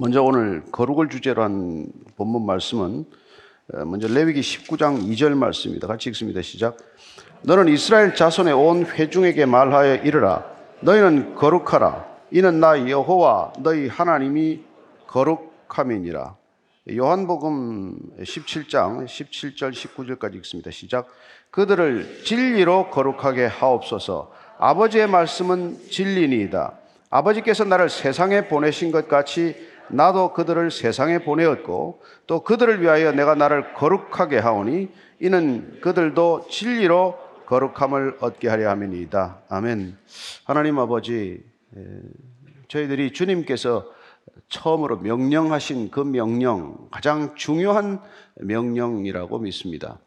먼저 오늘 거룩을 주제로 한 본문 말씀은 어, 먼저 레위기 19장 2절 말씀입니다. 같이 읽습니다. 시작. 너는 이스라엘 자손의 온 회중에게 말하여 이르라. 너희는 거룩하라. 이는 나 여호와 너희 하나님이 거룩함이니라. 요한복음 17장 17절 19절까지 읽습니다. 시작. 그들을 진리로 거룩하게 하옵소서. 아버지의 말씀은 진리니이다. 아버지께서 나를 세상에 보내신 것 같이 나도 그들을 세상에 보내었고 또 그들을 위하여 내가 나를 거룩하게 하오니 이는 그들도 진리로 거룩함을 얻게 하려 함이니이다. 아멘. 하나님 아버지, 저희들이 주님께서 처음으로 명령하신 그 명령, 가장 중요한 명령이라고 믿습니다.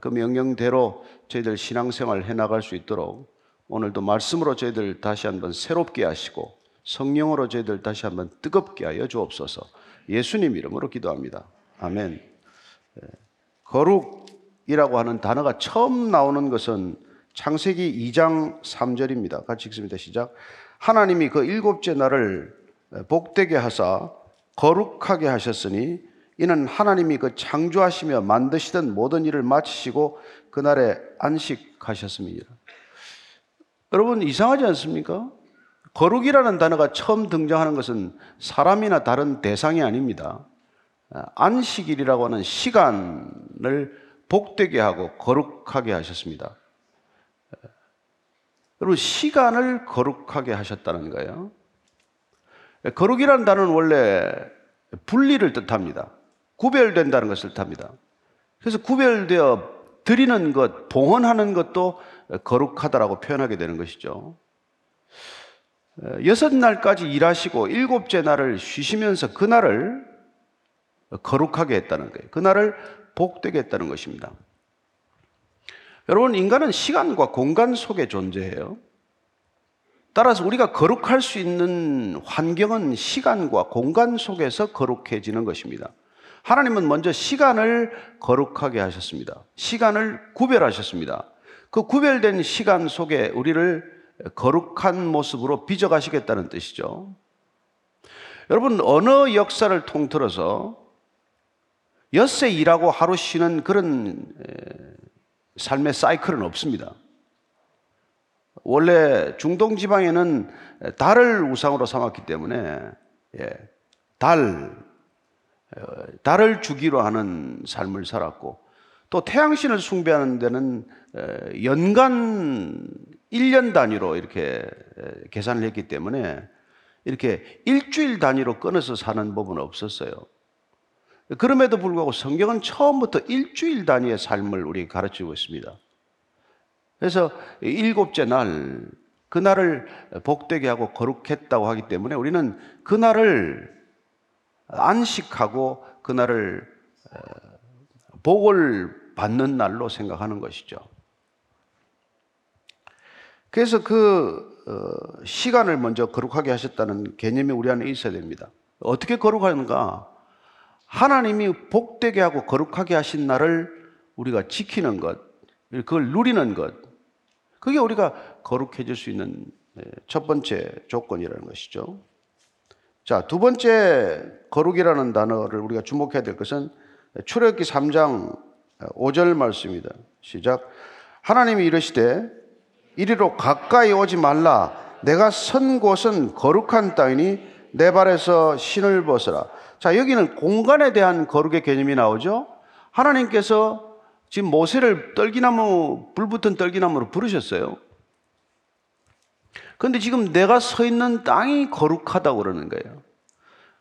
그 명령대로 저희들 신앙생활 해 나갈 수 있도록 오늘도 말씀으로 저희들 다시 한번 새롭게 하시고 성령으로 저희들 다시 한번 뜨겁게 하여 주옵소서. 예수님 이름으로 기도합니다. 아멘. 거룩이라고 하는 단어가 처음 나오는 것은 창세기 2장 3절입니다. 같이 읽습니다. 시작. 하나님이 그 일곱째 날을 복되게 하사 거룩하게 하셨으니 이는 하나님이 그 창조하시며 만드시던 모든 일을 마치시고 그날에 안식하셨습니다. 여러분 이상하지 않습니까? 거룩이라는 단어가 처음 등장하는 것은 사람이나 다른 대상이 아닙니다. 안식일이라고 하는 시간을 복되게 하고 거룩하게 하셨습니다. 여러분, 시간을 거룩하게 하셨다는 거예요. 거룩이라는 단어는 원래 분리를 뜻합니다. 구별된다는 것을 뜻합니다. 그래서 구별되어 드리는 것, 봉헌하는 것도 거룩하다라고 표현하게 되는 것이죠. 여섯 날까지 일하시고 일곱째 날을 쉬시면서 그날을 거룩하게 했다는 거예요. 그날을 복되게 했다는 것입니다. 여러분, 인간은 시간과 공간 속에 존재해요. 따라서 우리가 거룩할 수 있는 환경은 시간과 공간 속에서 거룩해지는 것입니다. 하나님은 먼저 시간을 거룩하게 하셨습니다. 시간을 구별하셨습니다. 그 구별된 시간 속에 우리를 거룩한 모습으로 빚어가시겠다는 뜻이죠. 여러분, 어느 역사를 통틀어서 엿새 일하고 하루 쉬는 그런 삶의 사이클은 없습니다. 원래 중동 지방에는 달을 우상으로 삼았기 때문에 예, 달, 어, 달을 주기로 하는 삶을 살았고 또 태양신을 숭배하는 데는 연간 1년 단위로 이렇게 계산을 했기 때문에 이렇게 일주일 단위로 끊어서 사는 법은 없었어요. 그럼에도 불구하고 성경은 처음부터 일주일 단위의 삶을 우리 가르치고 있습니다. 그래서 일곱째 날, 그날을 복되게 하고 거룩했다고 하기 때문에 우리는 그날을 안식하고 그날을 복을 받는 날로 생각하는 것이죠. 그래서 그 어, 시간을 먼저 거룩하게 하셨다는 개념이 우리 안에 있어야 됩니다. 어떻게 거룩하는가? 하나님이 복되게 하고 거룩하게 하신 날을 우리가 지키는 것, 그걸 누리는 것, 그게 우리가 거룩해질 수 있는 네, 첫 번째 조건이라는 것이죠. 자, 두 번째 거룩이라는 단어를 우리가 주목해야 될 것은 출애굽기 3장 5절 말씀입니다. 시작. 하나님이 이르시되 이리로 가까이 오지 말라. 내가 선 곳은 거룩한 땅이니 내 발에서 신을 벗어라. 자, 여기는 공간에 대한 거룩의 개념이 나오죠. 하나님께서 지금 모세를 떨기나무, 불 붙은 떨기나무로 부르셨어요. 그런데 지금 내가 서 있는 땅이 거룩하다고 그러는 거예요.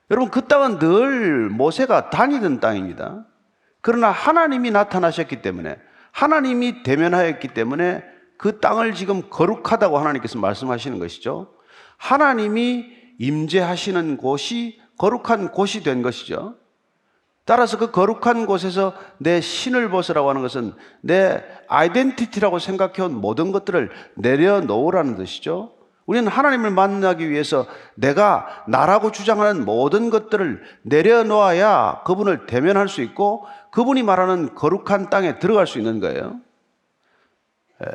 여러분, 그 땅은 늘 모세가 다니던 땅입니다. 그러나 하나님이 나타나셨기 때문에, 하나님이 대면하였기 때문에 그 땅을 지금 거룩하다고 하나님께서 말씀하시는 것이죠. 하나님이 임재하시는 곳이 거룩한 곳이 된 것이죠. 따라서 그 거룩한 곳에서 내 신을 벗으라고 하는 것은 내 아이덴티티라고 생각해온 모든 것들을 내려놓으라는 뜻이죠. 우리는 하나님을 만나기 위해서 내가 나라고 주장하는 모든 것들을 내려놓아야 그분을 대면할 수 있고 그분이 말하는 거룩한 땅에 들어갈 수 있는 거예요. 예.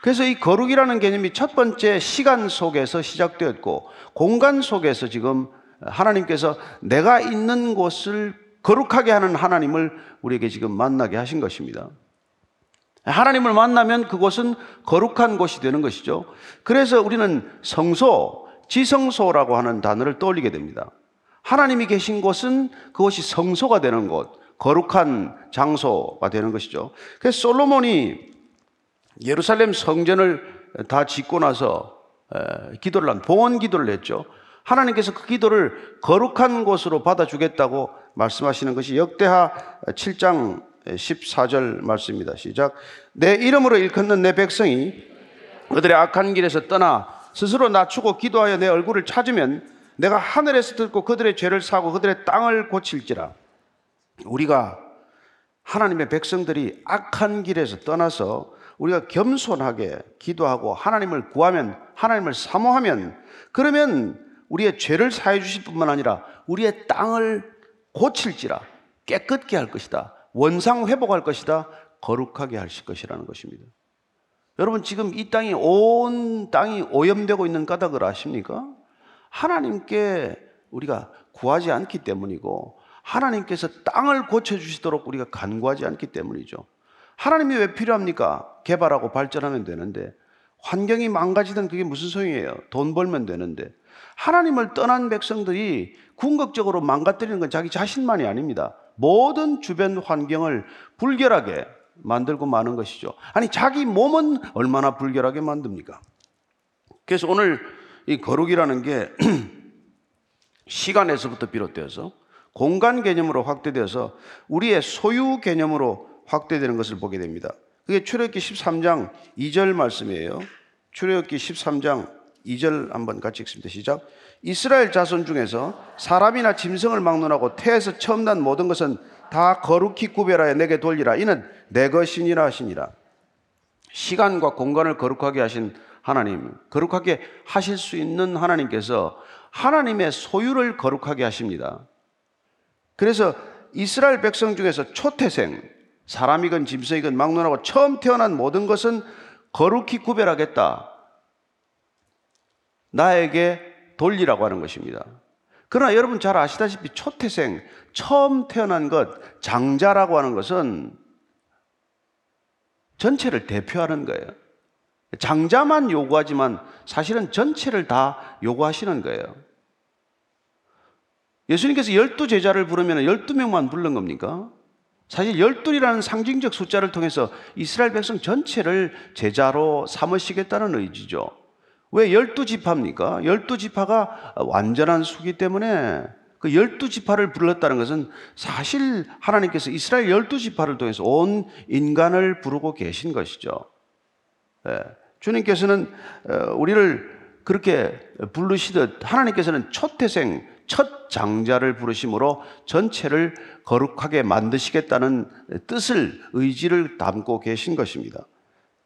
그래서 이 거룩이라는 개념이 첫 번째 시간 속에서 시작되었고 공간 속에서 지금 하나님께서 내가 있는 곳을 거룩하게 하는 하나님을 우리에게 지금 만나게 하신 것입니다. 하나님을 만나면 그곳은 거룩한 곳이 되는 것이죠. 그래서 우리는 성소, 지성소라고 하는 단어를 떠올리게 됩니다. 하나님이 계신 곳은 그곳이 성소가 되는 곳, 거룩한 장소가 되는 것이죠. 그래서 솔로몬이 예루살렘 성전을 다 짓고 나서 기도를 한 봉헌 기도를 했죠. 하나님께서 그 기도를 거룩한 곳으로 받아주겠다고 말씀하시는 것이 역대하 7장 14절 말씀입니다. 시작. 내 이름으로 일컫는 내 백성이 그들의 악한 길에서 떠나 스스로 낮추고 기도하여 내 얼굴을 찾으면 내가 하늘에서 듣고 그들의 죄를 사고 그들의 땅을 고칠지라. 우리가 하나님의 백성들이 악한 길에서 떠나서 우리가 겸손하게 기도하고 하나님을 구하면 하나님을 사모하면 그러면 우리의 죄를 사해 주실 뿐만 아니라 우리의 땅을 고칠지라 깨끗게 할 것이다. 원상 회복할 것이다. 거룩하게 하실 것이라는 것입니다. 여러분 지금 이 땅이 온 땅이 오염되고 있는 까닭을 아십니까? 하나님께 우리가 구하지 않기 때문이고 하나님께서 땅을 고쳐 주시도록 우리가 간구하지 않기 때문이죠. 하나님이 왜 필요합니까? 개발하고 발전하면 되는데 환경이 망가지든 그게 무슨 소용이에요? 돈 벌면 되는데 하나님을 떠난 백성들이 궁극적으로 망가뜨리는 건 자기 자신만이 아닙니다. 모든 주변 환경을 불결하게 만들고 마는 것이죠. 아니, 자기 몸은 얼마나 불결하게 만듭니까? 그래서 오늘 이 거룩이라는 게 시간에서부터 비롯되어서 공간 개념으로 확대되어서 우리의 소유 개념으로 확대되는 것을 보게 됩니다. 그게 출애굽기 13장 2절 말씀이에요. 출애굽기 13장 2절 한번 같이 읽습니다. 시작. 이스라엘 자손 중에서 사람이나 짐승을 막론하고 태에서 처음 난 모든 것은 다 거룩히 구별하여 내게 돌리라. 이는 내 것이니라 하시니라. 시간과 공간을 거룩하게 하신 하나님, 거룩하게 하실 수 있는 하나님께서 하나님의 소유를 거룩하게 하십니다. 그래서 이스라엘 백성 중에서 초태생, 사람이건 짐승이건 막론하고 처음 태어난 모든 것은 거룩히 구별하겠다. 나에게 돌리라고 하는 것입니다. 그러나 여러분 잘 아시다시피 초태생, 처음 태어난 것, 장자라고 하는 것은 전체를 대표하는 거예요. 장자만 요구하지만 사실은 전체를 다 요구하시는 거예요. 예수님께서 열두 제자를 부르면 열두 명만 부른 겁니까? 사실 열둘이라는 상징적 숫자를 통해서 이스라엘 백성 전체를 제자로 삼으시겠다는 의지죠. 왜 열두 지파입니까? 열두 지파가 완전한 수기 때문에 그 열두 지파를 불렀다는 것은 사실 하나님께서 이스라엘 열두 지파를 통해서 온 인간을 부르고 계신 것이죠. 예. 주님께서는 어, 우리를 그렇게 부르시듯 하나님께서는 첫 태생, 첫 장자를 부르심으로 전체를 거룩하게 만드시겠다는 뜻을, 의지를 담고 계신 것입니다.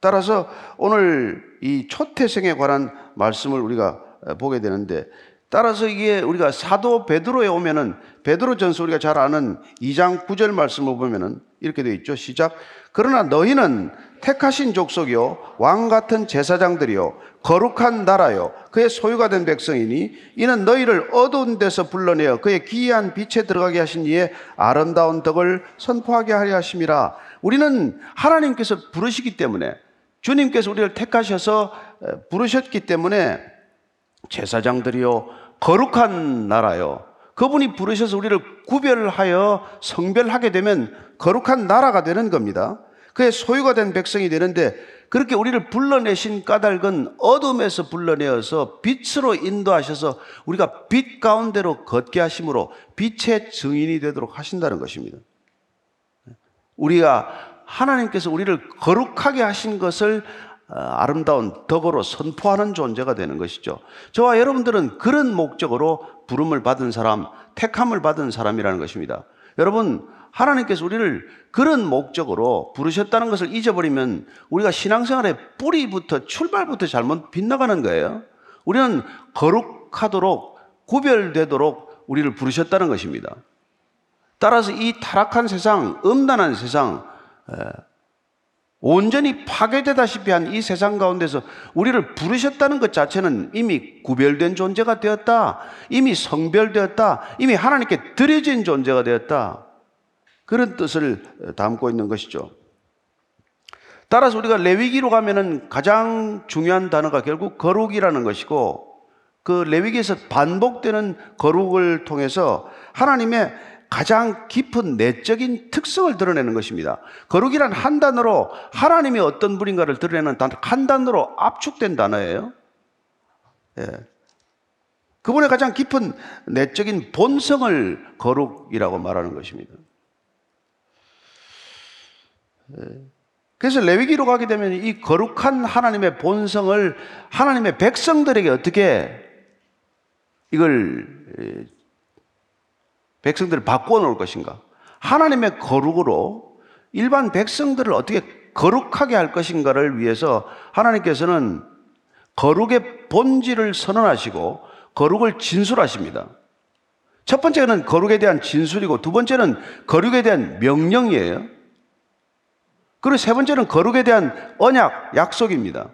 따라서 오늘 이 초태생에 관한 말씀을 우리가 보게 되는데 따라서 이게 우리가 사도 베드로에 오면은 베드로 전서 우리가 잘 아는 2장 9절 말씀을 보면은 이렇게 되어 있죠. 시작. 그러나 너희는 택하신 족속이요 왕 같은 제사장들이요 거룩한 나라요 그의 소유가 된 백성이니 이는 너희를 어두운 데서 불러내어 그의 기이한 빛에 들어가게 하신 이의 아름다운 덕을 선포하게 하려 하심이라 우리는 하나님께서 부르시기 때문에 주님께서 우리를 택하셔서 부르셨기 때문에 제사장들이요, 거룩한 나라요. 그분이 부르셔서 우리를 구별하여 성별하게 되면 거룩한 나라가 되는 겁니다. 그의 소유가 된 백성이 되는데 그렇게 우리를 불러내신 까닭은 어둠에서 불러내어서 빛으로 인도하셔서 우리가 빛 가운데로 걷게 하심으로 빛의 증인이 되도록 하신다는 것입니다. 우리가 하나님께서 우리를 거룩하게 하신 것을 어, 아름다운 덕으로 선포하는 존재가 되는 것이죠. 저와 여러분들은 그런 목적으로 부름을 받은 사람, 택함을 받은 사람이라는 것입니다. 여러분, 하나님께서 우리를 그런 목적으로 부르셨다는 것을 잊어버리면 우리가 신앙생활의 뿌리부터 출발부터 잘못 빗나가는 거예요. 우리는 거룩하도록 구별되도록 우리를 부르셨다는 것입니다. 따라서 이 타락한 세상, 음란한 세상, 온전히 파괴되다시피 한 이 세상 가운데서 우리를 부르셨다는 것 자체는 이미 구별된 존재가 되었다. 이미 성별되었다. 이미 하나님께 드려진 존재가 되었다. 그런 뜻을 담고 있는 것이죠. 따라서 우리가 레위기로 가면은 가장 중요한 단어가 결국 거룩이라는 것이고 그 레위기에서 반복되는 거룩을 통해서 하나님의 가장 깊은 내적인 특성을 드러내는 것입니다. 거룩이란 한 단어로 하나님이 어떤 분인가를 드러내는 단, 한 단어로 압축된 단어예요. 예. 그분의 가장 깊은 내적인 본성을 거룩이라고 말하는 것입니다. 예. 그래서 레위기로 가게 되면 이 거룩한 하나님의 본성을 하나님의 백성들에게 어떻게 이걸 예, 백성들을 바꾸어 놓을 것인가? 하나님의 거룩으로 일반 백성들을 어떻게 거룩하게 할 것인가를 위해서 하나님께서는 거룩의 본질을 선언하시고 거룩을 진술하십니다. 첫 번째는 거룩에 대한 진술이고 두 번째는 거룩에 대한 명령이에요. 그리고 세 번째는 거룩에 대한 언약, 약속입니다.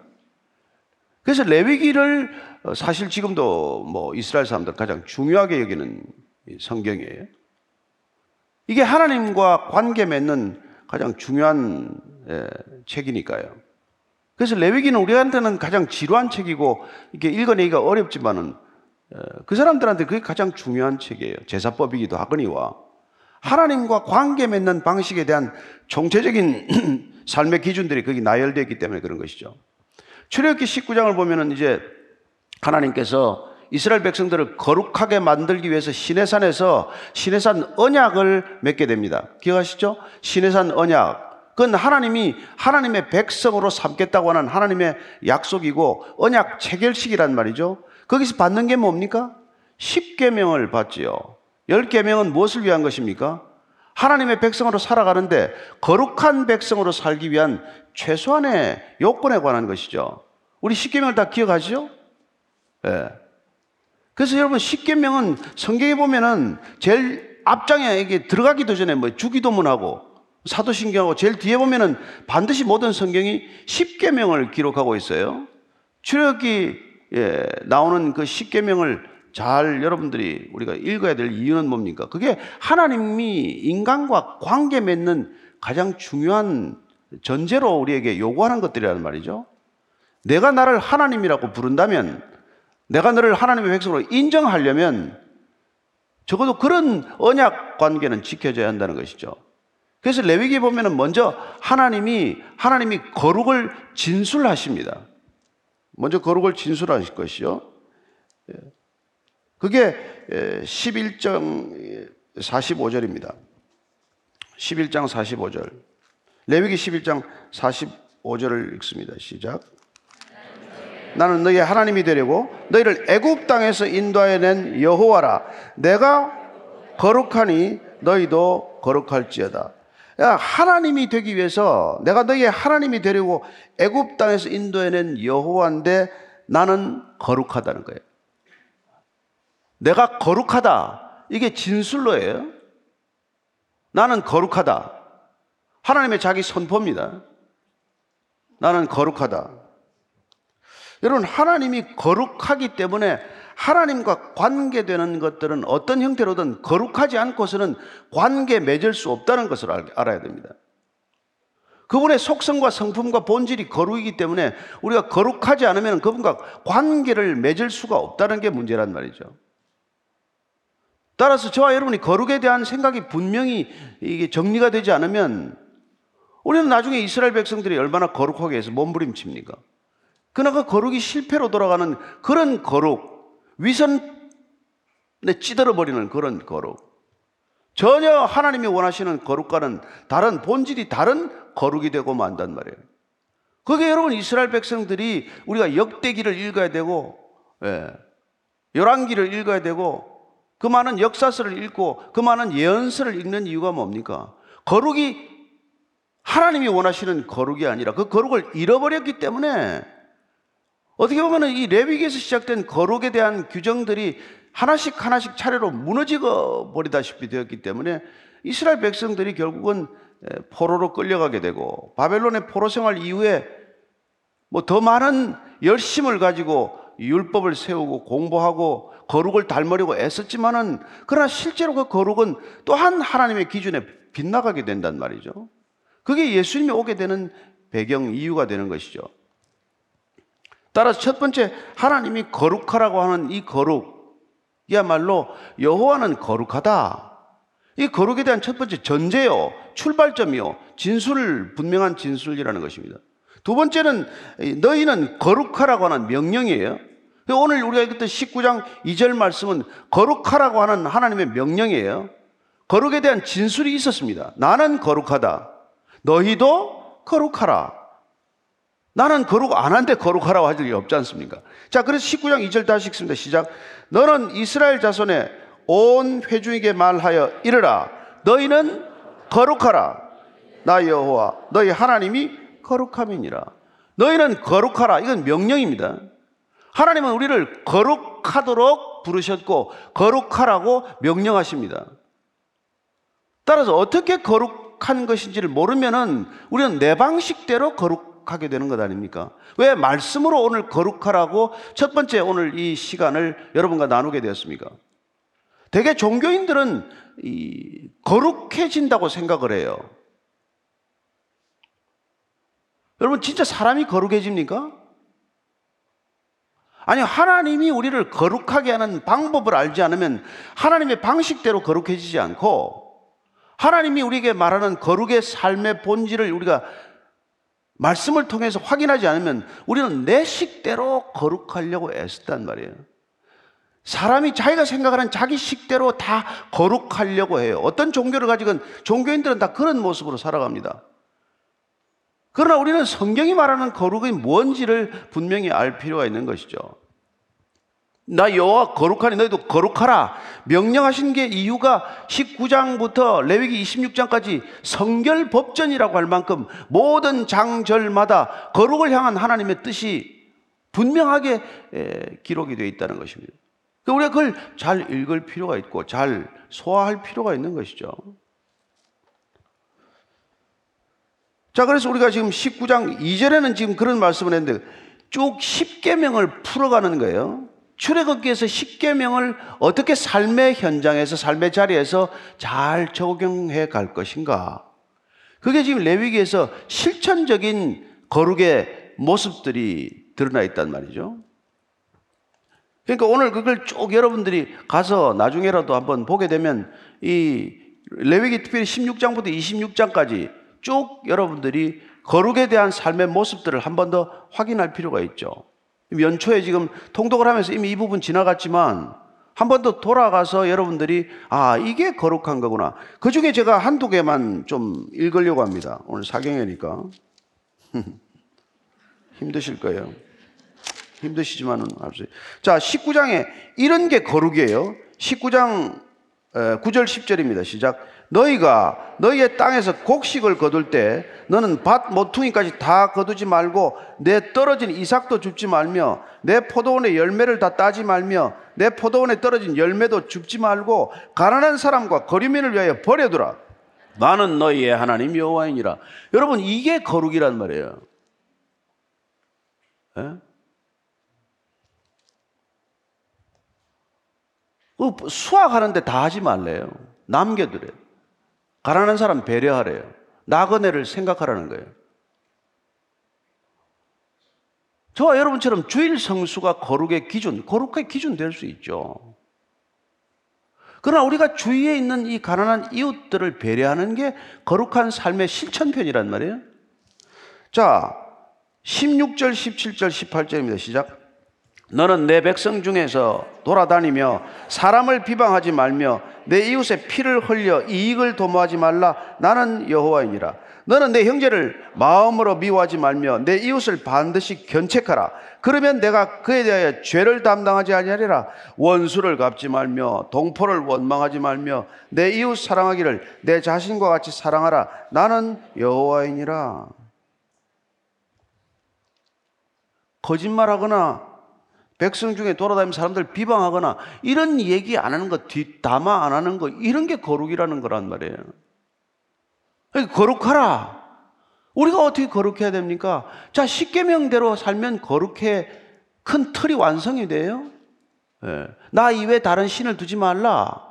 그래서 레위기를 사실 지금도 뭐 이스라엘 사람들 가장 중요하게 여기는 성경이에요. 이게 하나님과 관계 맺는 가장 중요한 책이니까요. 그래서 레위기는 우리한테는 가장 지루한 책이고 이게 읽어내기가 어렵지만은 그 사람들한테 그게 가장 중요한 책이에요. 제사법이기도 하거니와 하나님과 관계 맺는 방식에 대한 총체적인 삶의 기준들이 거기 나열되어 있기 때문에 그런 것이죠. 출애굽기 19장을 보면은 이제 하나님께서 이스라엘 백성들을 거룩하게 만들기 위해서 시내산에서 시내산 언약을 맺게 됩니다. 기억하시죠? 시내산 언약. 그건 하나님이 하나님의 백성으로 삼겠다고 하는 하나님의 약속이고 언약 체결식이란 말이죠. 거기서 받는 게 뭡니까? 10계명을 받지요. 10계명은 무엇을 위한 것입니까? 하나님의 백성으로 살아가는데 거룩한 백성으로 살기 위한 최소한의 요건에 관한 것이죠. 우리 10계명을 다 기억하죠? 예. 네. 그래서 여러분 십계명은 성경에 보면은 제일 앞장에 이게 들어가기도 전에 뭐 주기도문하고 사도신경하고 제일 뒤에 보면은 반드시 모든 성경이 십계명을 기록하고 있어요. 출애굽기 예, 나오는 그 십계명을 잘 여러분들이 우리가 읽어야 될 이유는 뭡니까? 그게 하나님이 인간과 관계 맺는 가장 중요한 전제로 우리에게 요구하는 것들이라는 말이죠. 내가 나를 하나님이라고 부른다면 내가 너를 하나님의 백성으로 인정하려면 적어도 그런 언약 관계는 지켜져야 한다는 것이죠. 그래서 레위기 보면은 먼저 하나님이 하나님이 거룩을 진술하십니다. 먼저 거룩을 진술하실 것이요. 예. 그게 11장 45절입니다. 11장 45절. 레위기 11장 45절을 읽습니다. 시작. 나는 너희 하나님이 되려고 너희를 애굽 땅에서 인도하여 낸 여호와라. 내가 거룩하니 너희도 거룩할지어다. 야, 하나님이 되기 위해서 내가 너희의 하나님이 되려고 애굽 땅에서 인도해 낸 여호와인데 나는 거룩하다는 거예요. 내가 거룩하다. 이게 진술로예요. 나는 거룩하다. 하나님의 자기 선포입니다. 나는 거룩하다. 여러분, 하나님이 거룩하기 때문에 하나님과 관계되는 것들은 어떤 형태로든 거룩하지 않고서는 관계 맺을 수 없다는 것을 알아야 됩니다. 그분의 속성과 성품과 본질이 거룩이기 때문에 우리가 거룩하지 않으면 그분과 관계를 맺을 수가 없다는 게 문제란 말이죠. 따라서 저와 여러분이 거룩에 대한 생각이 분명히 이게 정리가 되지 않으면 우리는 나중에 이스라엘 백성들이 얼마나 거룩하게 해서 몸부림칩니까? 그나가 거룩이 실패로 돌아가는 그런 거룩, 위선에 찌들어 버리는 그런 거룩. 전혀 하나님이 원하시는 거룩과는 다른 본질이 다른 거룩이 되고 만단 말이에요. 그게 여러분 이스라엘 백성들이 우리가 역대기를 읽어야 되고, 예, 열왕기를 읽어야 되고, 그 많은 역사서를 읽고 그 많은 예언서를 읽는 이유가 뭡니까? 거룩이 하나님이 원하시는 거룩이 아니라 그 거룩을 잃어버렸기 때문에 어떻게 보면 이 레위기에서 시작된 거룩에 대한 규정들이 하나씩 하나씩 차례로 무너지고 버리다시피 되었기 때문에 이스라엘 백성들이 결국은 포로로 끌려가게 되고 바벨론의 포로 생활 이후에 뭐 더 많은 열심을 가지고 율법을 세우고 공부하고 거룩을 닮으려고 애썼지만은 그러나 실제로 그 거룩은 또한 하나님의 기준에 빗나가게 된단 말이죠. 그게 예수님이 오게 되는 배경 이유가 되는 것이죠. 따라서 첫 번째 하나님이 거룩하라고 하는 이 거룩이야말로 여호와는 거룩하다. 이 거룩에 대한 첫 번째 전제요, 출발점이요, 진술 분명한 진술이라는 것입니다. 두 번째는 너희는 거룩하라고 하는 명령이에요. 오늘 우리가 읽었던 19장 2절 말씀은 거룩하라고 하는 하나님의 명령이에요. 거룩에 대한 진술이 있었습니다. 나는 거룩하다. 너희도 거룩하라. 나는 거룩 안 한데 거룩하라고 할 일이 없지 않습니까? 자, 그래서 19장 2절 다시 읽습니다. 시작. 너는 이스라엘 자손의 온 회중에게 말하여 이르라. 너희는 거룩하라. 나 여호와 너희 하나님이 거룩함이니라. 너희는 거룩하라. 이건 명령입니다. 하나님은 우리를 거룩하도록 부르셨고 거룩하라고 명령하십니다. 따라서 어떻게 거룩한 것인지를 모르면은 우리는 내 방식대로 거룩하게 되는 것 아닙니까? 왜 말씀으로 오늘 거룩하라고 첫 번째 오늘 이 시간을 여러분과 나누게 되었습니까? 대개 종교인들은 거룩해진다고 생각을 해요. 여러분 진짜 사람이 거룩해집니까? 아니, 하나님이 우리를 거룩하게 하는 방법을 알지 않으면 하나님의 방식대로 거룩해지지 않고 하나님이 우리에게 말하는 거룩의 삶의 본질을 우리가 말씀을 통해서 확인하지 않으면 우리는 내 식대로 거룩하려고 애썼단 말이에요. 사람이 자기가 생각하는 자기 식대로 다 거룩하려고 해요. 어떤 종교를 가지건 종교인들은 다 그런 모습으로 살아갑니다. 그러나 우리는 성경이 말하는 거룩이 뭔지를 분명히 알 필요가 있는 것이죠. 나 여호와 거룩하니 너희도 거룩하라 명령하신 게 이유가 19장부터 레위기 26장까지 성결 법전이라고 할 만큼 모든 장절마다 거룩을 향한 하나님의 뜻이 분명하게 기록이 되어 있다는 것입니다. 그러니까 우리가 그걸 잘 읽을 필요가 있고 잘 소화할 필요가 있는 것이죠. 자, 그래서 우리가 지금 19장 2절에는 지금 그런 말씀을 했는데 쭉 10계명을 풀어가는 거예요. 출애굽기에서 10계명을 어떻게 삶의 현장에서 삶의 자리에서 잘 적용해 갈 것인가? 그게 지금 레위기에서 실천적인 거룩의 모습들이 드러나 있단 말이죠. 그러니까 오늘 그걸 쭉 여러분들이 가서 나중에라도 한번 보게 되면 이 레위기 특별히 16장부터 26장까지 쭉 여러분들이 거룩에 대한 삶의 모습들을 한 번 더 확인할 필요가 있죠. 연초에 지금 통독을 하면서 이미 이 부분 지나갔지만 한 번 더 돌아가서 여러분들이 아, 이게 거룩한 거구나. 그 중에 제가 한두 개만 좀 읽으려고 합니다. 오늘 사경회니까. 힘드실 거예요. 힘드시지만은 합시다. 자, 19장에 이런 게 거룩이에요. 19장 9절 10절입니다. 시작. 너희가 너희의 땅에서 곡식을 거둘 때 너는 밭 모퉁이까지 다 거두지 말고 내 떨어진 이삭도 줍지 말며 내 포도원의 열매를 다 따지 말며 내 포도원에 떨어진 열매도 줍지 말고 가난한 사람과 거리민을 위하여 버려두라. 나는 너희의 하나님 여호와이니라. 여러분 이게 거룩이란 말이에요. 에? 예? 그 수학하는데 다 하지 말래요. 남겨두래요. 가난한 사람 배려하래요. 나그네를 생각하라는 거예요. 저와 여러분처럼 주일 성수가 거룩의 기준, 거룩의 기준 될 수 있죠. 그러나 우리가 주위에 있는 이 가난한 이웃들을 배려하는 게 거룩한 삶의 실천편이란 말이에요. 자, 16절, 17절, 18절입니다. 시작. 너는 내 백성 중에서 돌아다니며 사람을 비방하지 말며 내 이웃의 피를 흘려 이익을 도모하지 말라. 나는 여호와이니라. 너는 내 형제를 마음으로 미워하지 말며 내 이웃을 반드시 견책하라. 그러면 내가 그에 대하여 죄를 담당하지 아니하리라. 원수를 갚지 말며 동포를 원망하지 말며 내 이웃 사랑하기를 내 자신과 같이 사랑하라. 나는 여호와이니라. 거짓말하거나 백성 중에 돌아다니면서 사람들 비방하거나 이런 얘기 안 하는 거, 뒷담화 안 하는 거, 이런 게 거룩이라는 거란 말이에요. 거룩하라. 우리가 어떻게 거룩해야 됩니까? 자, 십계명대로 살면 거룩해 큰 틀이 완성이 돼요. 예. 나 이외에 다른 신을 두지 말라.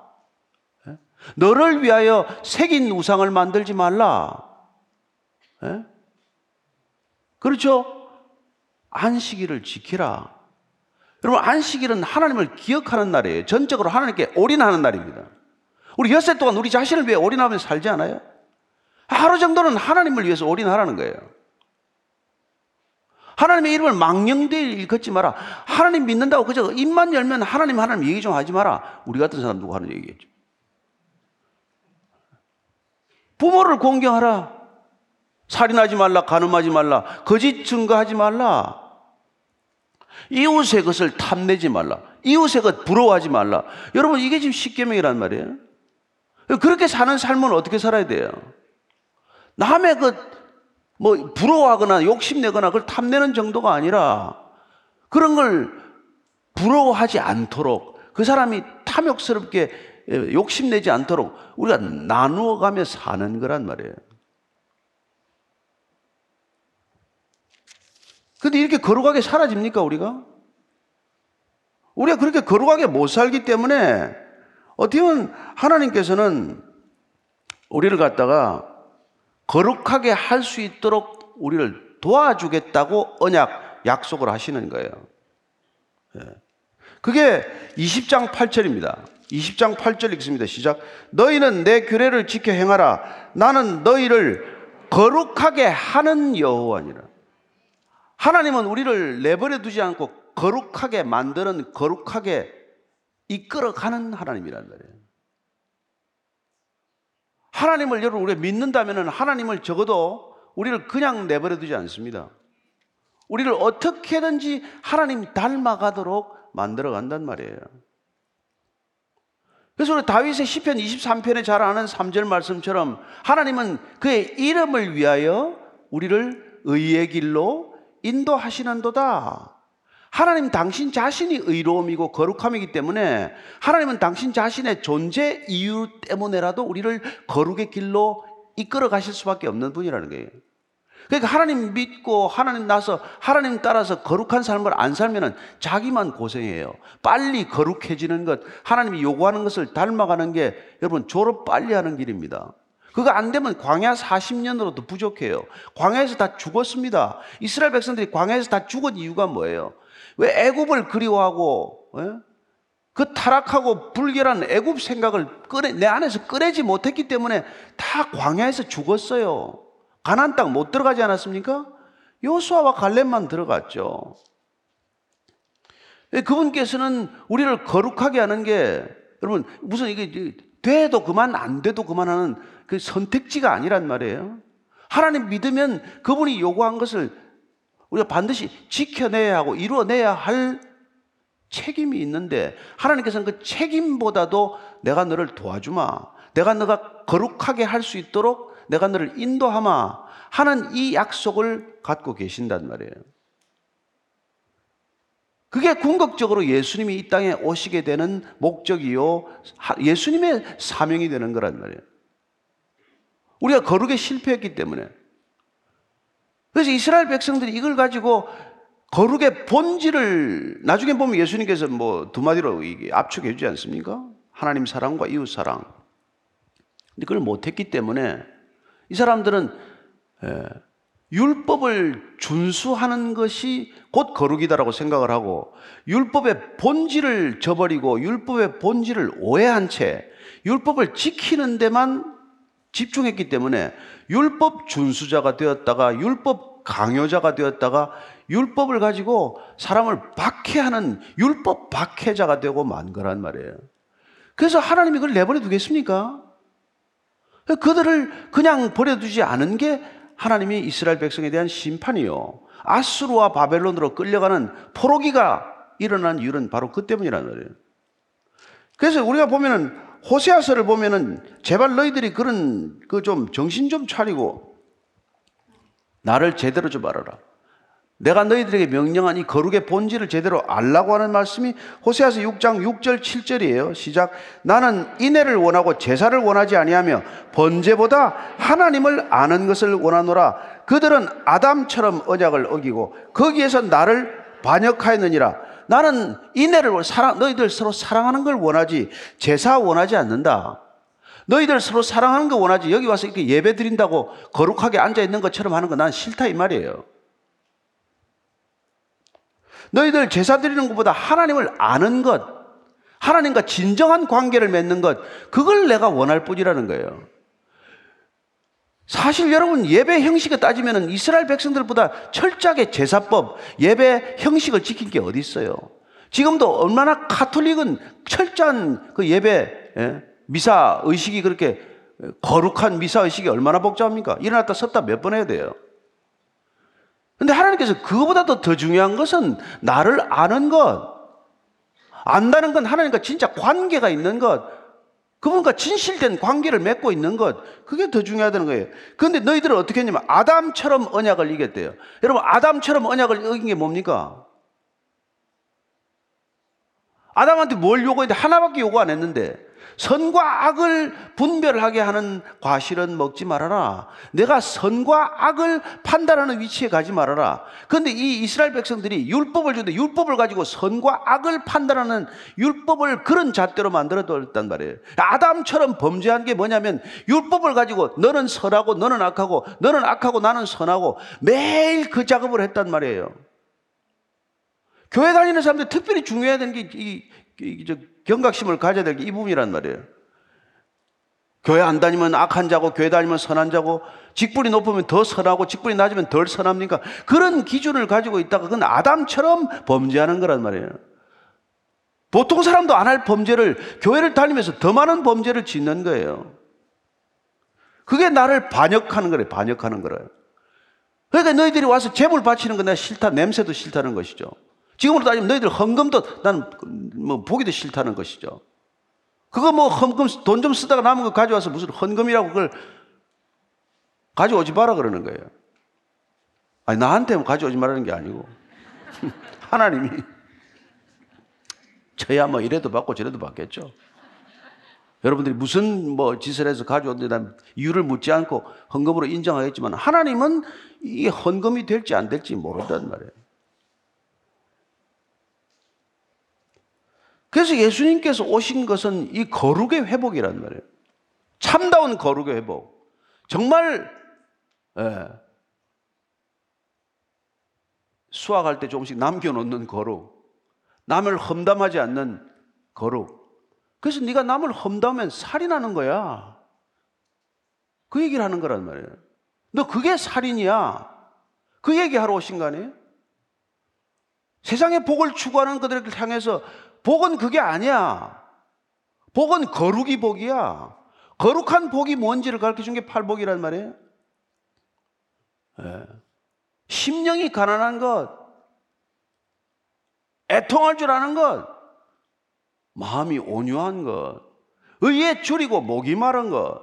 예. 너를 위하여 새긴 우상을 만들지 말라. 예? 그렇죠? 안식일을 지키라. 여러분, 안식일은 하나님을 기억하는 날이에요. 전적으로 하나님께 올인하는 날입니다. 우리 엿새 동안 우리 자신을 위해 올인하면서 살지 않아요? 하루 정도는 하나님을 위해서 올인하라는 거예요. 하나님의 이름을 망령되이 걷지 마라. 하나님 믿는다고 그저 입만 열면 하나님 하나님 얘기 좀 하지 마라. 우리 같은 사람 누구 하는 얘기겠죠. 부모를 공경하라. 살인하지 말라, 간음하지 말라, 거짓 증거하지 말라. 이웃의 것을 탐내지 말라. 이웃의 것 부러워하지 말라. 여러분 이게 지금 십계명이란 말이에요. 그렇게 사는 삶은 어떻게 살아야 돼요? 남의 그뭐 부러워하거나 욕심내거나 그걸 탐내는 정도가 아니라 그런 걸 부러워하지 않도록 그 사람이 탐욕스럽게 욕심내지 않도록 우리가 나누어 가며 사는 거란 말이에요. 근데 이렇게 거룩하게 사라집니까, 우리가? 우리가 그렇게 거룩하게 못 살기 때문에 어떻게 보면 하나님께서는 우리를 갖다가 거룩하게 할 수 있도록 우리를 도와주겠다고 언약, 약속을 하시는 거예요. 예. 그게 20장 8절입니다. 20장 8절 읽습니다. 시작. 너희는 내 규례를 지켜 행하라. 나는 너희를 거룩하게 하는 여호와니라. 하나님은 우리를 내버려 두지 않고 거룩하게 만드는 거룩하게 이끌어가는 하나님이란 말이에요. 하나님을 여러분 우리가 믿는다면 하나님을 적어도 우리를 그냥 내버려 두지 않습니다. 우리를 어떻게든지 하나님 닮아가도록 만들어 간단 말이에요. 그래서 우리 다윗의 시편 23편에 잘 아는 3절 말씀처럼 하나님은 그의 이름을 위하여 우리를 의의 길로 인도하시는도다. 하나님 당신 자신이 의로움이고 거룩함이기 때문에 하나님은 당신 자신의 존재 이유 때문에라도 우리를 거룩의 길로 이끌어 가실 수밖에 없는 분이라는 거예요. 그러니까 하나님 믿고 하나님 나서 하나님 따라서 거룩한 삶을 안 살면은 자기만 고생해요. 빨리 거룩해지는 것, 하나님이 요구하는 것을 닮아가는 게 여러분 졸업 빨리 하는 길입니다. 그거 안 되면 광야 40년으로도 부족해요. 광야에서 다 죽었습니다. 이스라엘 백성들이 광야에서 다 죽은 이유가 뭐예요? 왜 애굽을 그리워하고 에? 그 타락하고 불결한 애굽 생각을 꺼내, 내 안에서 꺼내지 못했기 때문에 다 광야에서 죽었어요. 가나안 땅못 들어가지 않았습니까? 요수아와 갈렙만 들어갔죠. 그분께서는 우리를 거룩하게 하는 게 여러분 무슨 이게 돼도 그만 안 돼도 그만하는 그 선택지가 아니란 말이에요. 하나님 믿으면 그분이 요구한 것을 우리가 반드시 지켜내야 하고 이루어내야 할 책임이 있는데 하나님께서는 그 책임보다도 내가 너를 도와주마. 내가 너가 거룩하게 할 수 있도록 내가 너를 인도하마 하는 이 약속을 갖고 계신단 말이에요. 그게 궁극적으로 예수님이 이 땅에 오시게 되는 목적이요. 예수님의 사명이 되는 거란 말이에요. 우리가 거룩에 실패했기 때문에. 그래서 이스라엘 백성들이 이걸 가지고 거룩의 본질을 나중에 보면 예수님께서 뭐 두 마디로 압축해 주지 않습니까? 하나님 사랑과 이웃 사랑. 근데 그걸 못했기 때문에 이 사람들은 율법을 준수하는 것이 곧 거룩이다라고 생각을 하고 율법의 본질을 저버리고 율법의 본질을 오해한 채 율법을 지키는 데만 집중했기 때문에 율법 준수자가 되었다가 율법 강요자가 되었다가 율법을 가지고 사람을 박해하는 율법 박해자가 되고 만 거란 말이에요. 그래서 하나님이 그걸 내버려 두겠습니까? 그들을 그냥 버려두지 않은 게 하나님이 이스라엘 백성에 대한 심판이요. 아수르와 바벨론으로 끌려가는 포로기가 일어난 이유는 바로 그 때문이라는 거예요. 그래서 우리가 보면은 호세아서를 보면은 제발 너희들이 그런 그 좀 정신 좀 차리고 나를 제대로 좀 알아라. 내가 너희들에게 명령한 이 거룩의 본질을 제대로 알라고 하는 말씀이 호세아서 6장 6절 7절이에요. 시작. 나는 인애를 원하고 제사를 원하지 아니하며 번제보다 하나님을 아는 것을 원하노라. 그들은 아담처럼 언약을 어기고 거기에서 나를 반역하였느니라. 나는 인애를 사랑 너희들 서로 사랑하는 걸 원하지 제사 원하지 않는다. 너희들 서로 사랑하는 거 원하지 여기 와서 이렇게 예배 드린다고 거룩하게 앉아 있는 것처럼 하는 거 난 싫다 이 말이에요. 너희들 제사 드리는 것보다 하나님을 아는 것, 하나님과 진정한 관계를 맺는 것, 그걸 내가 원할 뿐이라는 거예요. 사실 여러분 예배 형식에 따지면 이스라엘 백성들보다 철저하게 제사법, 예배 형식을 지킨 게 어디 있어요? 지금도 얼마나 카톨릭은 철저한 그 예배 예? 미사 의식이 그렇게 거룩한 미사 의식이 얼마나 복잡합니까? 일어났다 섰다 몇 번 해야 돼요. 근데 하나님께서 그거보다도 더 중요한 것은 나를 아는 것. 안다는 건 하나님과 진짜 관계가 있는 것. 그분과 진실된 관계를 맺고 있는 것. 그게 더 중요하다는 거예요. 그런데 너희들은 어떻게 했냐면 아담처럼 언약을 이겼대요. 여러분, 아담처럼 언약을 이긴 게 뭡니까? 아담한테 뭘 요구했는데 하나밖에 요구 안 했는데 선과 악을 분별하게 하는 과실은 먹지 말아라. 내가 선과 악을 판단하는 위치에 가지 말아라. 그런데 이 이스라엘 백성들이 율법을 주는데 율법을 가지고 선과 악을 판단하는 율법을 그런 잣대로 만들어 뒀단 말이에요. 아담처럼 범죄한 게 뭐냐면 율법을 가지고 너는 선하고 너는 악하고 너는 악하고 나는 선하고 매일 그 작업을 했단 말이에요. 교회 다니는 사람들 특별히 중요해야 되는 게 이, 경각심을 가져야 될 게 이 부분이란 말이에요. 교회 안 다니면 악한 자고 교회 다니면 선한 자고 직분이 높으면 더 선하고 직분이 낮으면 덜 선합니까? 그런 기준을 가지고 있다가 그건 아담처럼 범죄하는 거란 말이에요. 보통 사람도 안 할 범죄를 교회를 다니면서 더 많은 범죄를 짓는 거예요. 그게 나를 반역하는 거래, 반역하는 거래요. 그러니까 너희들이 와서 재물 바치는 건 내가 싫다, 냄새도 싫다는 것이죠. 지금으로 따지면 너희들 헌금도 나는 뭐 보기도 싫다는 것이죠. 그거 뭐 헌금 돈 좀 쓰다가 남은 거 가져와서 무슨 헌금이라고 그걸 가져오지 마라 그러는 거예요. 아니 나한테 가져오지 말라는 게 아니고 하나님이 저야 뭐 이래도 받고 저래도 받겠죠. 여러분들이 무슨 뭐 짓을 해서 가져오는데 난 이유를 묻지 않고 헌금으로 인정하겠지만 하나님은 이게 헌금이 될지 안 될지 모른단 말이에요. 그래서 예수님께서 오신 것은 이 거룩의 회복이란 말이에요. 참다운 거룩의 회복. 정말 예, 수학할 때 조금씩 남겨놓는 거룩. 남을 험담하지 않는 거룩. 그래서 네가 남을 험담하면 살인하는 거야. 그 얘기를 하는 거란 말이에요. 너 그게 살인이야. 그 얘기하러 오신 거 아니에요? 세상의 복을 추구하는 그들을 향해서 복은 그게 아니야. 복은 거룩이 복이야. 거룩한 복이 뭔지를 가르쳐 준 게 팔복이란 말이에요. 예. 심령이 가난한 것, 애통할 줄 아는 것, 마음이 온유한 것, 의에 줄이고 목이 마른 것,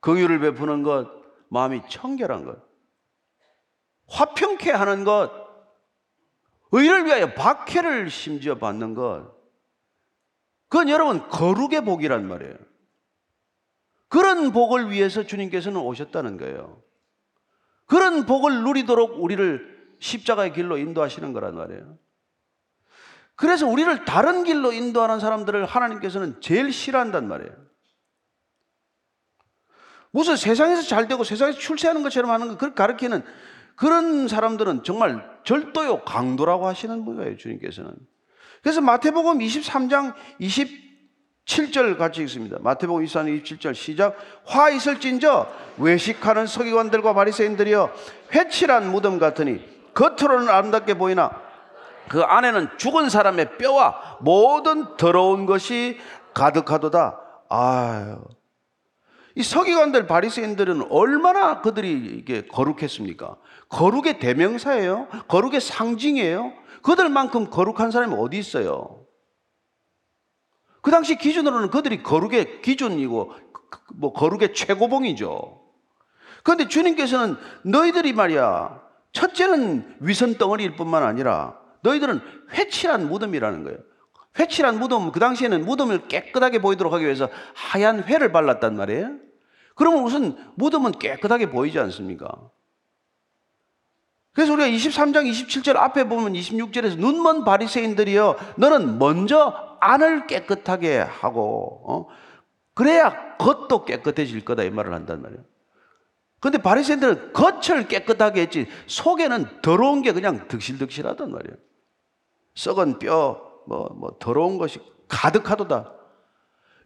긍휼을 베푸는 것, 마음이 청결한 것, 화평케 하는 것, 의를 위하여 박해를 심지어 받는 것. 그건 여러분 거룩의 복이란 말이에요. 그런 복을 위해서 주님께서는 오셨다는 거예요. 그런 복을 누리도록 우리를 십자가의 길로 인도하시는 거란 말이에요. 그래서 우리를 다른 길로 인도하는 사람들을 하나님께서는 제일 싫어한단 말이에요. 무슨 세상에서 잘 되고 세상에서 출세하는 것처럼 하는 거, 그렇게 가르치는 그런 사람들은 정말 절도요 강도라고 하시는 거예요, 주님께서는. 그래서 마태복음 23장 27절 같이 읽습니다. 마태복음 23장 27절 시작. 화 있을진저 외식하는 서기관들과 바리새인들이여 회칠한 무덤 같으니 겉으로는 아름답게 보이나 그 안에는 죽은 사람의 뼈와 모든 더러운 것이 가득하도다. 아유. 이 서기관들 바리새인들은 얼마나 그들이 이게 거룩했습니까? 거룩의 대명사예요. 거룩의 상징이에요. 그들만큼 거룩한 사람이 어디 있어요? 그 당시 기준으로는 그들이 거룩의 기준이고 뭐 거룩의 최고봉이죠. 그런데 주님께서는 너희들이 말이야 첫째는 위선 덩어리일 뿐만 아니라 너희들은 회칠한 무덤이라는 거예요. 회칠한 무덤, 그 당시에는 무덤을 깨끗하게 보이도록 하기 위해서 하얀 회를 발랐단 말이에요. 그러면 무슨 무덤은 깨끗하게 보이지 않습니까? 그래서 우리가 23장 27절 앞에 보면 26절에서 눈먼 바리새인들이여 너는 먼저 안을 깨끗하게 하고 어? 그래야 겉도 깨끗해질 거다 이 말을 한단 말이에요. 근데 바리새인들은 겉을 깨끗하게 했지 속에는 더러운 게 그냥 득실득실하단 말이에요. 썩은 뼈, 뭐, 뭐 더러운 것이 가득하도다.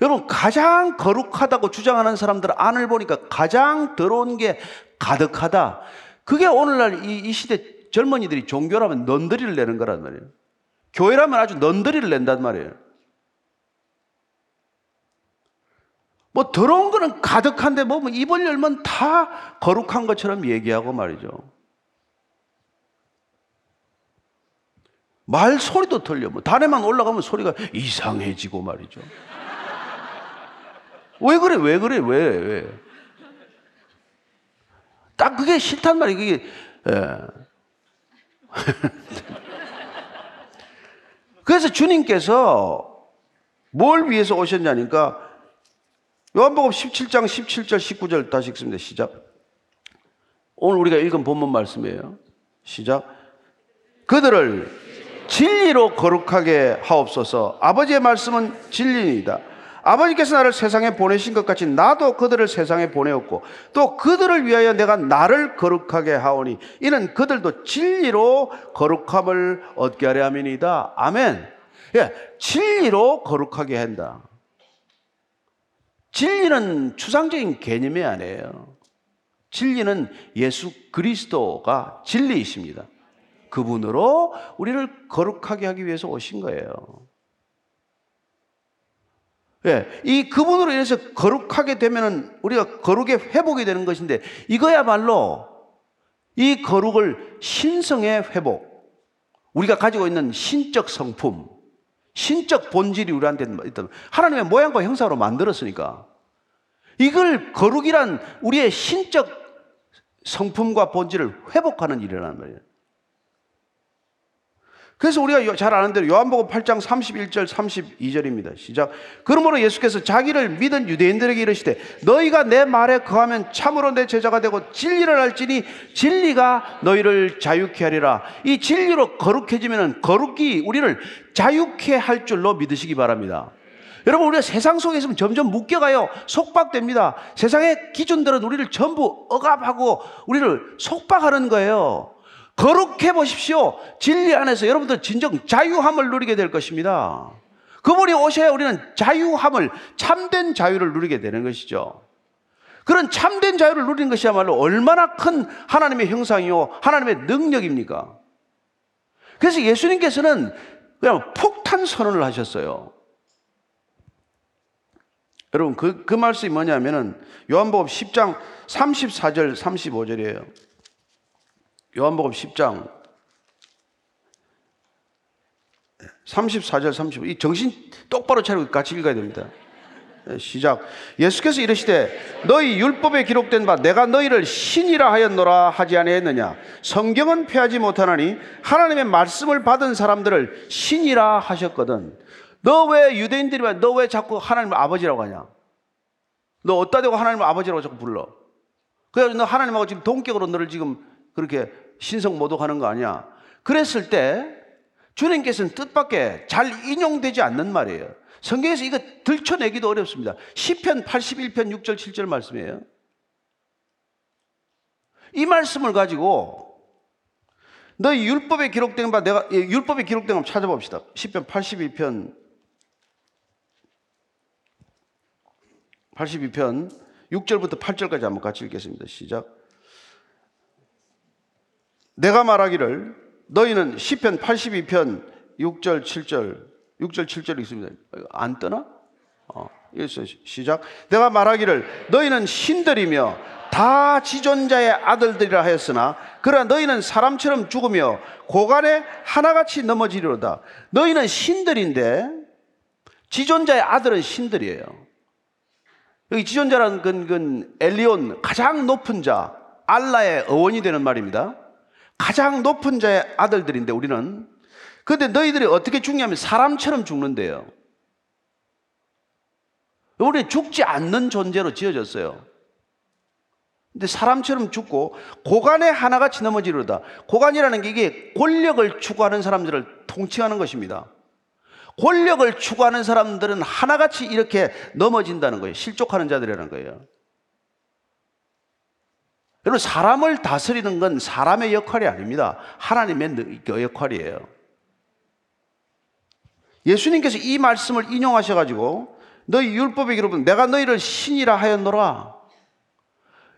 여러분 가장 거룩하다고 주장하는 사람들 안을 보니까 가장 더러운 게 가득하다. 그게 오늘날 이, 이 시대 젊은이들이 종교라면 넌더리를 내는 거란 말이에요. 교회라면 아주 넌더리를 낸단 말이에요. 뭐 더러운 거는 가득한데 뭐 입을 열면 다 거룩한 것처럼 얘기하고 말이죠. 말 소리도 틀려. 뭐 단에만 올라가면 소리가 이상해지고 말이죠. 왜 그래? 왜 그래? 왜? 왜? 딱 그게 싫단 말이에요. 그게 예. 그래서 주님께서 뭘 위해서 오셨냐니까 요한복음 17장 17절 19절 다시 읽습니다. 시작. 오늘 우리가 읽은 본문 말씀이에요. 시작. 그들을 진리로 거룩하게 하옵소서. 아버지의 말씀은 진리이다. 아버지께서 나를 세상에 보내신 것 같이 나도 그들을 세상에 보내었고 또 그들을 위하여 내가 나를 거룩하게 하오니 이는 그들도 진리로 거룩함을 얻게 하려 함이니다. 아멘. 예, 진리로 거룩하게 한다. 진리는 추상적인 개념이 아니에요. 진리는 예수 그리스도가 진리이십니다. 그분으로 우리를 거룩하게 하기 위해서 오신 거예요. 예, 이 그분으로 인해서 거룩하게 되면은 우리가 거룩의 회복이 되는 것인데 이거야말로 이 거룩을 신성의 회복, 우리가 가지고 있는 신적 성품, 신적 본질이 우리한테 있던 하나님의 모양과 형상으로 만들었으니까 이걸 거룩이란 우리의 신적 성품과 본질을 회복하는 일이란 말이에요. 그래서 우리가 잘 아는 대로 요한복음 8장 31절 32절입니다. 시작. 그러므로 예수께서 자기를 믿은 유대인들에게 이르시되 너희가 내 말에 거하면 참으로 내 제자가 되고 진리를 알지니 진리가 너희를 자유케 하리라. 이 진리로 거룩해지면 거룩이 우리를 자유케 할 줄로 믿으시기 바랍니다. 여러분 우리가 세상 속에 있으면 점점 묶여가요. 속박됩니다. 세상의 기준들은 우리를 전부 억압하고 우리를 속박하는 거예요. 거룩해 보십시오. 진리 안에서 여러분들 진정 자유함을 누리게 될 것입니다. 그분이 오셔야 우리는 자유함을, 참된 자유를 누리게 되는 것이죠. 그런 참된 자유를 누리는 것이야말로 얼마나 큰 하나님의 형상이요, 하나님의 능력입니까? 그래서 예수님께서는 그냥 폭탄 선언을 하셨어요. 여러분, 그, 그 말씀이 뭐냐면은 요한복음 10장 34절, 35절이에요. 요한복음 10장 34절 35. 이 정신 똑바로 차리고 같이 읽어야 됩니다. 네, 시작. 예수께서 이르시되 너희 율법에 기록된 바 내가 너희를 신이라 하였노라 하지 아니했느냐 성경은 폐하지 못하나니 하나님의 말씀을 받은 사람들을 신이라 하셨거든. 너 왜 유대인들이 너왜 자꾸 하나님을 아버지라고 하냐? 너 어디다 대고 하나님을 아버지라고 자꾸 불러? 그래서 너 하나님하고 지금 동격으로 너를 지금 그렇게 신성 모독하는 거 아니야? 그랬을 때 주님께서는 뜻밖에 잘 인용되지 않는 말이에요. 성경에서 이거 들춰내기도 어렵습니다. 10편 81편 6절 7절 말씀이에요. 이 말씀을 가지고 너희 율법에 기록된 바 내가 예, 율법에 기록된 거 찾아봅시다. 10편 81편 82편 6절부터 8절까지 한번 같이 읽겠습니다. 시작. 내가 말하기를 너희는 시편 82편 6절 7절 6절 7절 있습니다. 안 떠나? 어, 시작. 내가 말하기를 너희는 신들이며 다 지존자의 아들들이라 하였으나 그러나 너희는 사람처럼 죽으며 고간에 하나같이 넘어지리로다. 너희는 신들인데 지존자의 아들은 신들이에요. 여기 지존자라는 건, 건 엘리온 가장 높은 자 알라의 어원이 되는 말입니다. 가장 높은 자의 아들들인데 우리는 근데 너희들이 어떻게 죽냐면 사람처럼 죽는데요. 우리 죽지 않는 존재로 지어졌어요. 근데 사람처럼 죽고 고관에 하나같이 넘어지려다. 고관이라는 게 이게 권력을 추구하는 사람들을 통칭하는 것입니다. 권력을 추구하는 사람들은 하나같이 이렇게 넘어진다는 거예요. 실족하는 자들이라는 거예요. 여러분, 사람을 다스리는 건 사람의 역할이 아닙니다. 하나님의 역할이에요. 예수님께서 이 말씀을 인용하셔가지고 너희 율법에 여러분 내가 너희를 신이라 하였노라.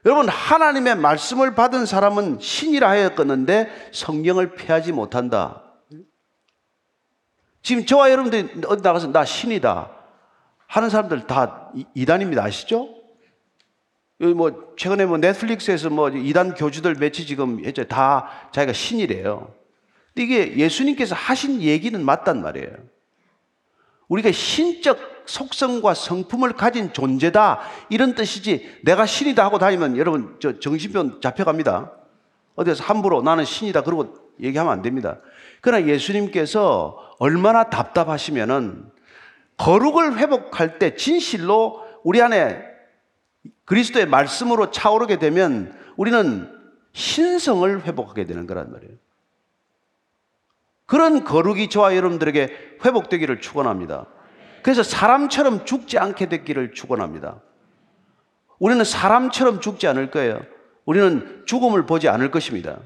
여러분 하나님의 말씀을 받은 사람은 신이라 하였건는데 성경을 피하지 못한다. 지금 저와 여러분들이 어디 나가서 나 신이다 하는 사람들 다 이단입니다. 아시죠? 뭐 최근에 뭐 넷플릭스에서 뭐 이단 교주들 며칠 지금 했죠. 다 자기가 신이래요. 이게 예수님께서 하신 얘기는 맞단 말이에요. 우리가 신적 속성과 성품을 가진 존재다 이런 뜻이지 내가 신이다 하고 다니면 여러분 저 정신병 잡혀갑니다. 어디서 함부로 나는 신이다 그러고 얘기하면 안 됩니다. 그러나 예수님께서 얼마나 답답하시면은 거룩을 회복할 때 진실로 우리 안에 그리스도의 말씀으로 차오르게 되면 우리는 신성을 회복하게 되는 거란 말이에요. 그런 거룩이 저와 여러분들에게 회복되기를 축원합니다. 그래서 사람처럼 죽지 않게 되기를 축원합니다. 우리는 사람처럼 죽지 않을 거예요. 우리는 죽음을 보지 않을 것입니다.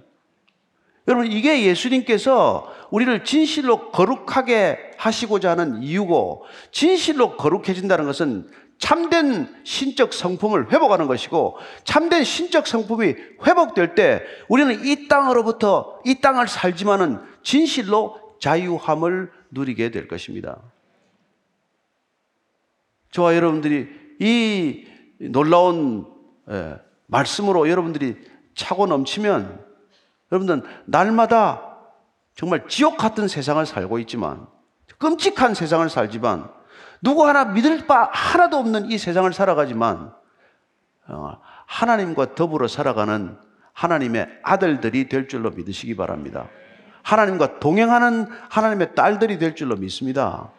여러분 이게 예수님께서 우리를 진실로 거룩하게 하시고자 하는 이유고 진실로 거룩해진다는 것은 참된 신적 성품을 회복하는 것이고 참된 신적 성품이 회복될 때 우리는 이 땅으로부터 이 땅을 살지만은 진실로 자유함을 누리게 될 것입니다. 저와 여러분들이 이 놀라운 예, 말씀으로 여러분들이 차고 넘치면 여러분들은 날마다 정말 지옥 같은 세상을 살고 있지만 끔찍한 세상을 살지만 누구 하나 믿을 바 하나도 없는 이 세상을 살아가지만 어, 하나님과 더불어 살아가는 하나님의 아들들이 될 줄로 믿으시기 바랍니다. 하나님과 동행하는 하나님의 딸들이 될 줄로 믿습니다.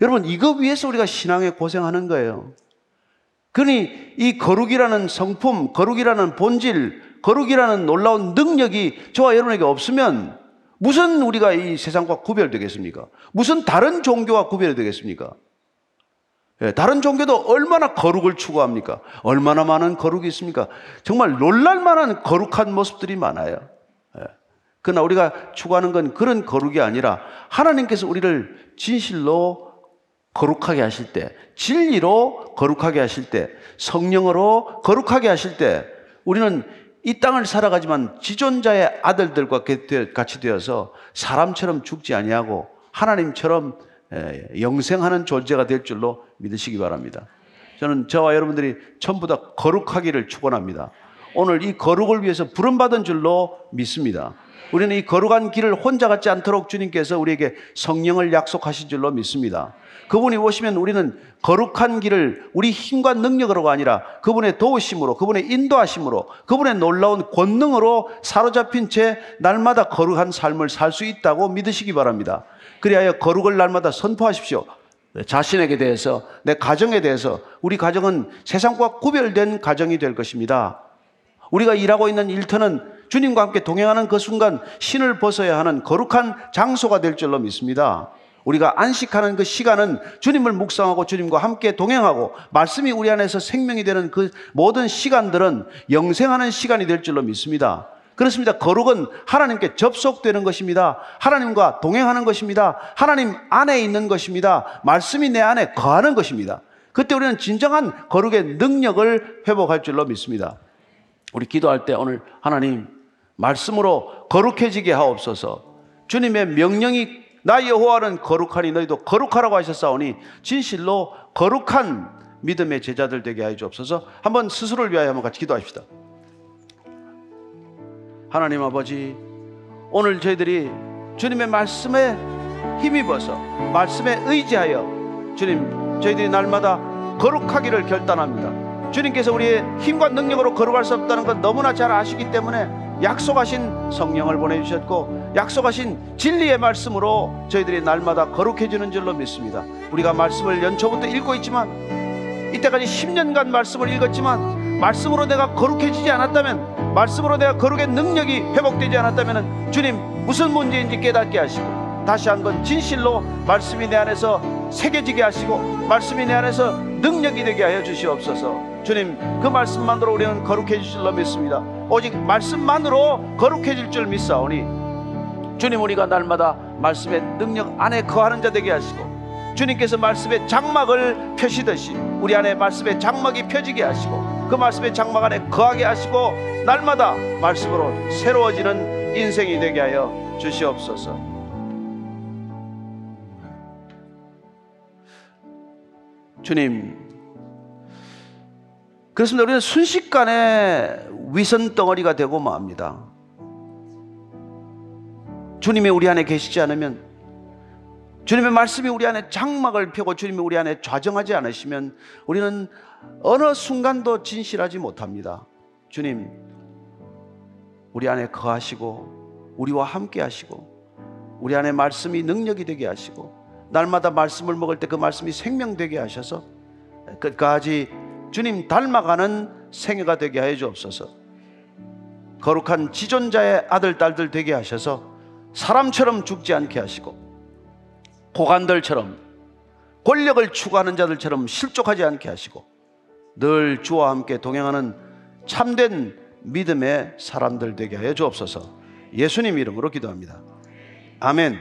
여러분, 이거 위해서 우리가 신앙에 고생하는 거예요. 그러니 이 거룩이라는 성품, 거룩이라는 본질, 거룩이라는 놀라운 능력이 저와 여러분에게 없으면 무슨 우리가 이 세상과 구별되겠습니까? 무슨 다른 종교와 구별되겠습니까? 예, 다른 종교도 얼마나 거룩을 추구합니까? 얼마나 많은 거룩이 있습니까? 정말 놀랄만한 거룩한 모습들이 많아요. 예. 그러나 우리가 추구하는 건 그런 거룩이 아니라 하나님께서 우리를 진실로 거룩하게 하실 때, 진리로 거룩하게 하실 때, 성령으로 거룩하게 하실 때, 우리는 이 땅을 살아가지만 지존자의 아들들과 같이 되어서 사람처럼 죽지 아니하고 하나님처럼 영생하는 존재가 될 줄로 믿으시기 바랍니다. 저는 저와 여러분들이 전부 다 거룩하기를 축원합니다. 오늘 이 거룩을 위해서 부름 받은 줄로 믿습니다. 우리는 이 거룩한 길을 혼자 갖지 않도록 주님께서 우리에게 성령을 약속하신 줄로 믿습니다. 그분이 오시면 우리는 거룩한 길을 우리 힘과 능력으로가 아니라 그분의 도우심으로, 그분의 인도하심으로, 그분의 놀라운 권능으로 사로잡힌 채 날마다 거룩한 삶을 살 수 있다고 믿으시기 바랍니다. 그리하여 거룩을 날마다 선포하십시오. 자신에게 대해서, 내 가정에 대해서, 우리 가정은 세상과 구별된 가정이 될 것입니다. 우리가 일하고 있는 일터는 주님과 함께 동행하는 그 순간 신을 벗어야 하는 거룩한 장소가 될 줄로 믿습니다. 우리가 안식하는 그 시간은 주님을 묵상하고 주님과 함께 동행하고 말씀이 우리 안에서 생명이 되는 그 모든 시간들은 영생하는 시간이 될 줄로 믿습니다. 그렇습니다. 거룩은 하나님께 접속되는 것입니다. 하나님과 동행하는 것입니다. 하나님 안에 있는 것입니다. 말씀이 내 안에 거하는 것입니다. 그때 우리는 진정한 거룩의 능력을 회복할 줄로 믿습니다. 우리 기도할 때 오늘 하나님 말씀으로 거룩해지게 하옵소서. 주님의 명령이 나 여호와는 거룩하니 너희도 거룩하라고 하셨사오니 진실로 거룩한 믿음의 제자들 되게 하여 주옵소서. 한번 스스로를 위하여 한번 같이 기도합시다. 하나님 아버지, 오늘 저희들이 주님의 말씀에 힘입어서 말씀에 의지하여 주님 저희들이 날마다 거룩하기를 결단합니다. 주님께서 우리의 힘과 능력으로 거룩할 수 없다는 것 너무나 잘 아시기 때문에 약속하신 성령을 보내주셨고 약속하신 진리의 말씀으로 저희들이 날마다 거룩해지는 줄로 믿습니다. 우리가 말씀을 연초부터 읽고 있지만 이때까지 10년간 말씀을 읽었지만 말씀으로 내가 거룩해지지 않았다면 말씀으로 내가 거룩의 능력이 회복되지 않았다면 주님 무슨 문제인지 깨닫게 하시고 다시 한번 진실로 말씀이 내 안에서 새겨지게 하시고 말씀이 내 안에서 능력이 되게 하여 주시옵소서. 주님 그 말씀만으로 우리는 거룩해질 줄로 믿습니다. 오직 말씀만으로 거룩해질 줄 믿사오니 주님 우리가 날마다 말씀의 능력 안에 거하는 자 되게 하시고 주님께서 말씀의 장막을 펴시듯이 우리 안에 말씀의 장막이 펴지게 하시고 그 말씀의 장막 안에 거하게 하시고 날마다 말씀으로 새로워지는 인생이 되게 하여 주시옵소서. 주님, 그렇습니다. 우리는 순식간에 위선 덩어리가 되고 맙니다. 주님이 우리 안에 계시지 않으면 주님의 말씀이 우리 안에 장막을 펴고 주님이 우리 안에 좌정하지 않으시면 우리는 어느 순간도 진실하지 못합니다. 주님, 우리 안에 거하시고 우리와 함께 하시고 우리 안에 말씀이 능력이 되게 하시고 날마다 말씀을 먹을 때 그 말씀이 생명되게 하셔서 끝까지 주님 닮아가는 생애가 되게 하여 주옵소서. 거룩한 지존자의 아들 딸들 되게 하셔서 사람처럼 죽지 않게 하시고 고관들처럼 권력을 추구하는 자들처럼 실족하지 않게 하시고 늘 주와 함께 동행하는 참된 믿음의 사람들 되게 하여 주옵소서. 예수님 이름으로 기도합니다. 아멘.